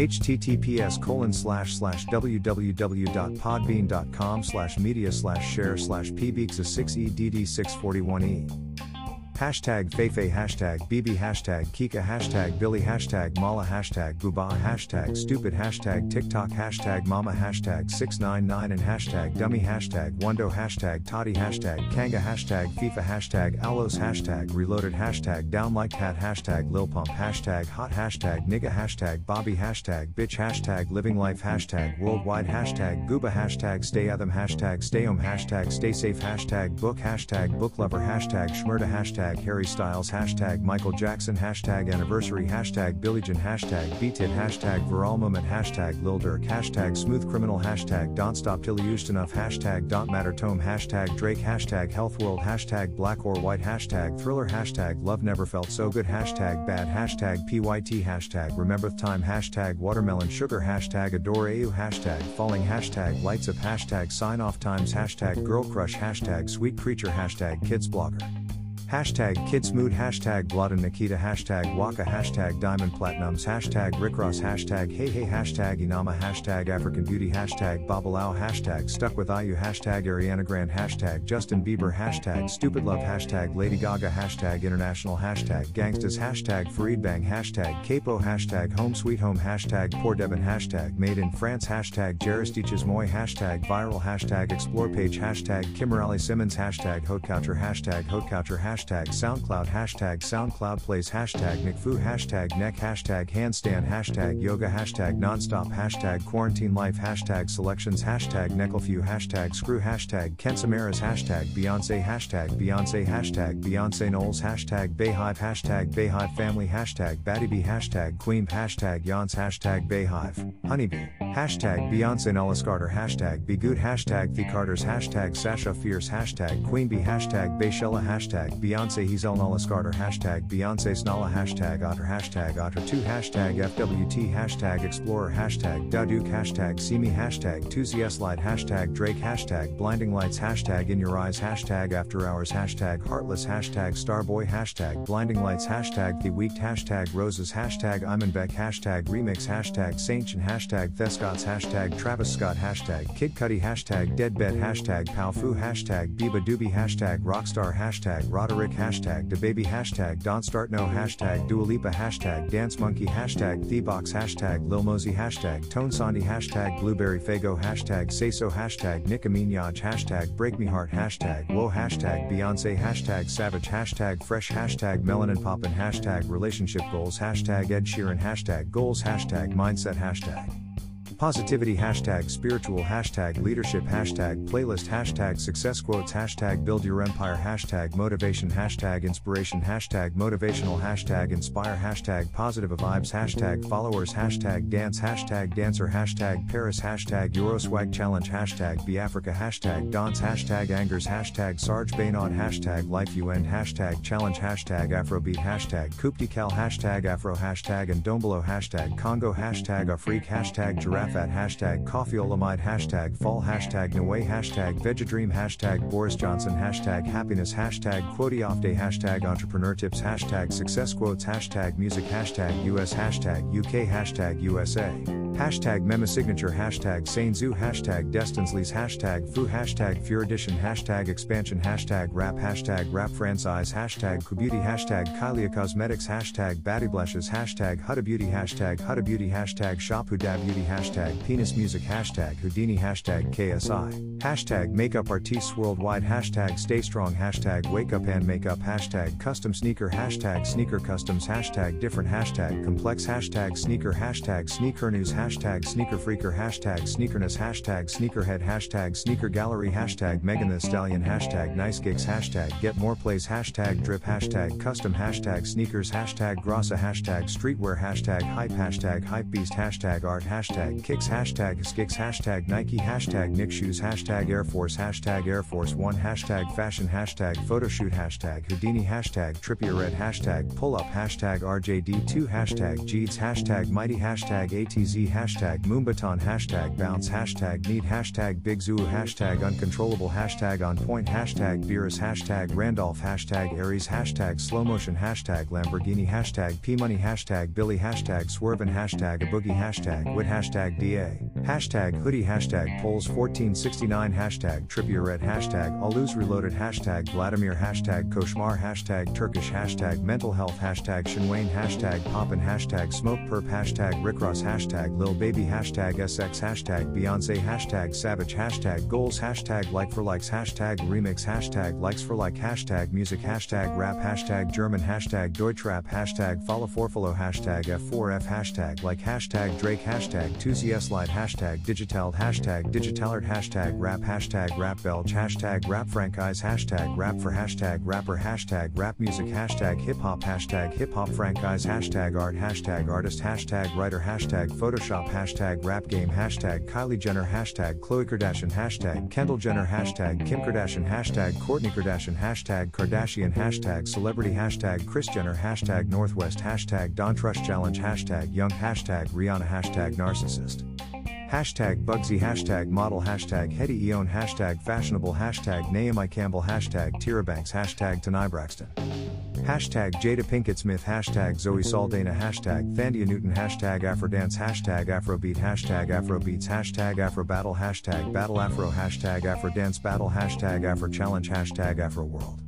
https colon slash slash www.podbean.com slash media slash share slash pbeexa6edd641e. Hashtag Feifei hashtag BB hashtag Kika hashtag Billy hashtag Mala hashtag Booba hashtag Stupid hashtag TikTok hashtag Mama hashtag 699 and hashtag Dummy hashtag Wando hashtag Toddy hashtag Kanga hashtag FIFA hashtag Alos hashtag Reloaded hashtag Down Like Cat hashtag Lil Pump hashtag Hot hashtag Nigga hashtag Bobby hashtag Bitch hashtag Living Life hashtag Worldwide hashtag Gooba hashtag Stay Adam hashtag Stay Home hashtag Stay Safe hashtag Book hashtag Book Lover hashtag Schmurda hashtag hashtag Harry Styles, hashtag Michael Jackson, hashtag anniversary, hashtag Billigen, hashtag BTIT, hashtag Viral Moment, hashtag Lil Durk, hashtag Smooth Criminal, hashtag Don't Stop Till Used Enough, hashtag Don't Matter Tome, hashtag Drake, hashtag Health World, hashtag Black or White, hashtag Thriller, hashtag Love Never Felt So Good, hashtag Bad, hashtag PYT, hashtag Remember Time, hashtag Watermelon Sugar, hashtag Adore AU, hashtag Falling, hashtag Lights Up, hashtag Sign Off Times, hashtag Girl Crush, hashtag Sweet Creature, hashtag Kids Blogger. Hashtag Kidsmood, hashtag Blood and Nikita, hashtag Waka, hashtag Diamond Platinums, hashtag Rick Ross, hashtag Hey Hey, hashtag Inama, hashtag African Beauty, hashtag Babalao, hashtag Stuck with IU, hashtag Ariana Grande, hashtag Justin Bieber, hashtag Stupid Love, hashtag Lady Gaga, hashtag International, hashtag Gangstas, hashtag Farid Bang, hashtag Capo, hashtag Home Sweet Home, hashtag Poor Devin, hashtag Made in France, hashtag Jaristiches Moy, hashtag Viral, hashtag Explore Page, hashtag Kimberly Simmons, hashtag Couture, hashtag Couture, hashtag hashtag SoundCloud, hashtag SoundCloud Plays, hashtag NickFu, hashtag Neck, hashtag Handstand, hashtag Yoga, hashtag Nonstop, hashtag Quarantine Life, hashtag Selections, hashtag Necklefew, hashtag Screw, hashtag Kensamaras, hashtag Beyonce, hashtag Beyonce, hashtag Beyonce Knowles, hashtag BeyHive, hashtag BeyHive Family, hashtag Battybee, hashtag Queen, hashtag Yance, hashtag BeyHive, Honeybee, hashtag Beyonce Nullis Carter, hashtag Be Good, hashtag The Carters, hashtag Sasha Fierce, hashtag Queen Bee, hashtag Bayshella, hashtag Beyonce. Hazel Nala Scarter hashtag Beyonce Snala. Hashtag Otter. Hashtag Otter2 hashtag FWT hashtag Explorer. Hashtag Duduk hashtag See Me. Hashtag 2ZS Light hashtag Drake. Hashtag Blinding Lights. Hashtag In Your Eyes. Hashtag After Hours. Hashtag Heartless. Hashtag Starboy. Hashtag Blinding Lights. Hashtag The Weeknd hashtag Roses. Hashtag Imanbek hashtag Remix. Hashtag Saintchen hashtag Thescots hashtag Travis Scott hashtag Kid Cudi hashtag Deadbed hashtag Powfu hashtag Biba Doobie hashtag Rockstar hashtag Roderick Rick hashtag DaBaby hashtag Don't Start No hashtag Dua Lipa hashtag Dance Monkey hashtag Thebox hashtag Lil Mosey hashtag Tone Sandy hashtag Blueberry Fago hashtag Say So hashtag Nicki Minaj hashtag Break Me Heart hashtag Whoa hashtag Beyonce hashtag Savage hashtag Fresh hashtag Melanin Poppin hashtag Relationship Goals hashtag Ed Sheeran hashtag Goals hashtag Mindset hashtag Positivity hashtag spiritual hashtag leadership hashtag playlist hashtag success quotes hashtag build your empire hashtag motivation hashtag inspiration hashtag motivational hashtag inspire hashtag positive vibes hashtag followers hashtag dance hashtag dancer hashtag Paris hashtag Euroswag challenge hashtag be Africa hashtag dance hashtag angers hashtag Sarge Baynod hashtag life UN hashtag challenge hashtag Afrobeat hashtag Kuptikal hashtag Afro hashtag and Dombolo hashtag Congo hashtag Afrik hashtag giraffe Fat hashtag coffeeolamide hashtag fall hashtag Naway hashtag Vegedream hashtag Boris Johnson hashtag happiness hashtag quote off day hashtag entrepreneur tips hashtag success quotes hashtag music hashtag US hashtag UK hashtag USA hashtag mema signature hashtag Sainzu hashtag Destinsleys hashtag Fu hashtag Fear Edition hashtag expansion hashtag rap hashtag rap franchise hashtag Kubeauty hashtag Kylie Cosmetics hashtag Batty Blushes hashtag Huda Beauty hashtag Huda Beauty hashtag Shop Huda Beauty hashtag penis music hashtag Houdini hashtag KSI hashtag makeup artists worldwide hashtag stay strong hashtag wake up and makeup hashtag custom sneaker hashtag sneaker customs hashtag different hashtag complex hashtag sneaker hashtag sneaker news hashtag sneaker freaker hashtag sneakerness hashtag sneakerhead hashtag sneaker gallery hashtag Megan Thee Stallion hashtag nice gigs hashtag get more plays hashtag drip hashtag custom hashtag sneakers hashtag grassa hashtag streetwear hashtag hype hashtag hype beast hashtag art hashtag kicks hashtag skicks hashtag Nike hashtag Nick shoes hashtag Air Force hashtag Air Force One hashtag fashion hashtag photoshoot hashtag Houdini hashtag Trippie Redd hashtag pull up hashtag RJD2 hashtag Jeeds hashtag Mighty hashtag ATZ hashtag Moombahton hashtag bounce. Hashtag need hashtag big zoo. Hashtag uncontrollable. Hashtag on point. Hashtag Beerus. Hashtag Randolph. Hashtag Aries. Hashtag slow motion. Hashtag Lamborghini. Hashtag P money. Hashtag Billy. Hashtag swervin. Hashtag a boogie. Hashtag wit. Hashtag DA hashtag hoodie hashtag polls 1469 hashtag trippie redd hashtag aluz reloaded hashtag Vladimir hashtag koshmar hashtag Turkish hashtag mental health hashtag Shinwain hashtag poppin hashtag smoke perp hashtag rickross hashtag lil baby hashtag sx hashtag beyonce hashtag savage hashtag goals hashtag like for likes hashtag remix hashtag likes for like hashtag music hashtag rap hashtag german hashtag deutschrap hashtag follow for follow hashtag f4f hashtag like hashtag drake hashtag 2cs light hashtag digital hashtag digitalert hashtag rap hashtag rap belch hashtag rap franchise hashtag rap for hashtag rapper hashtag rap music hashtag hip hop hashtag hip hop franchise hashtag art hashtag artist hashtag writer hashtag photoshop hashtag rap game hashtag Kylie Jenner hashtag Khloe Kardashian hashtag Kendall Jenner hashtag Kim Kardashian hashtag Kourtney Kardashian hashtag Kardashian hashtag celebrity hashtag Kris Jenner hashtag Northwest hashtag Don Trust Challenge hashtag Young hashtag Rihanna hashtag Narcissist Hashtag Bugsy Hashtag Model Hashtag Hetty Eon Hashtag Fashionable Hashtag Naomi Campbell Hashtag Tyra Banks Hashtag Tanai Braxton. Hashtag Jada Pinkett Smith Hashtag Zoe Saldana Hashtag Thandie Newton Hashtag Afrodance Hashtag Afrobeat Hashtag Afrobeats Hashtag Afrobattle Hashtag Battle Afro Hashtag Afrodance Battle Hashtag Afro Challenge Hashtag Afro World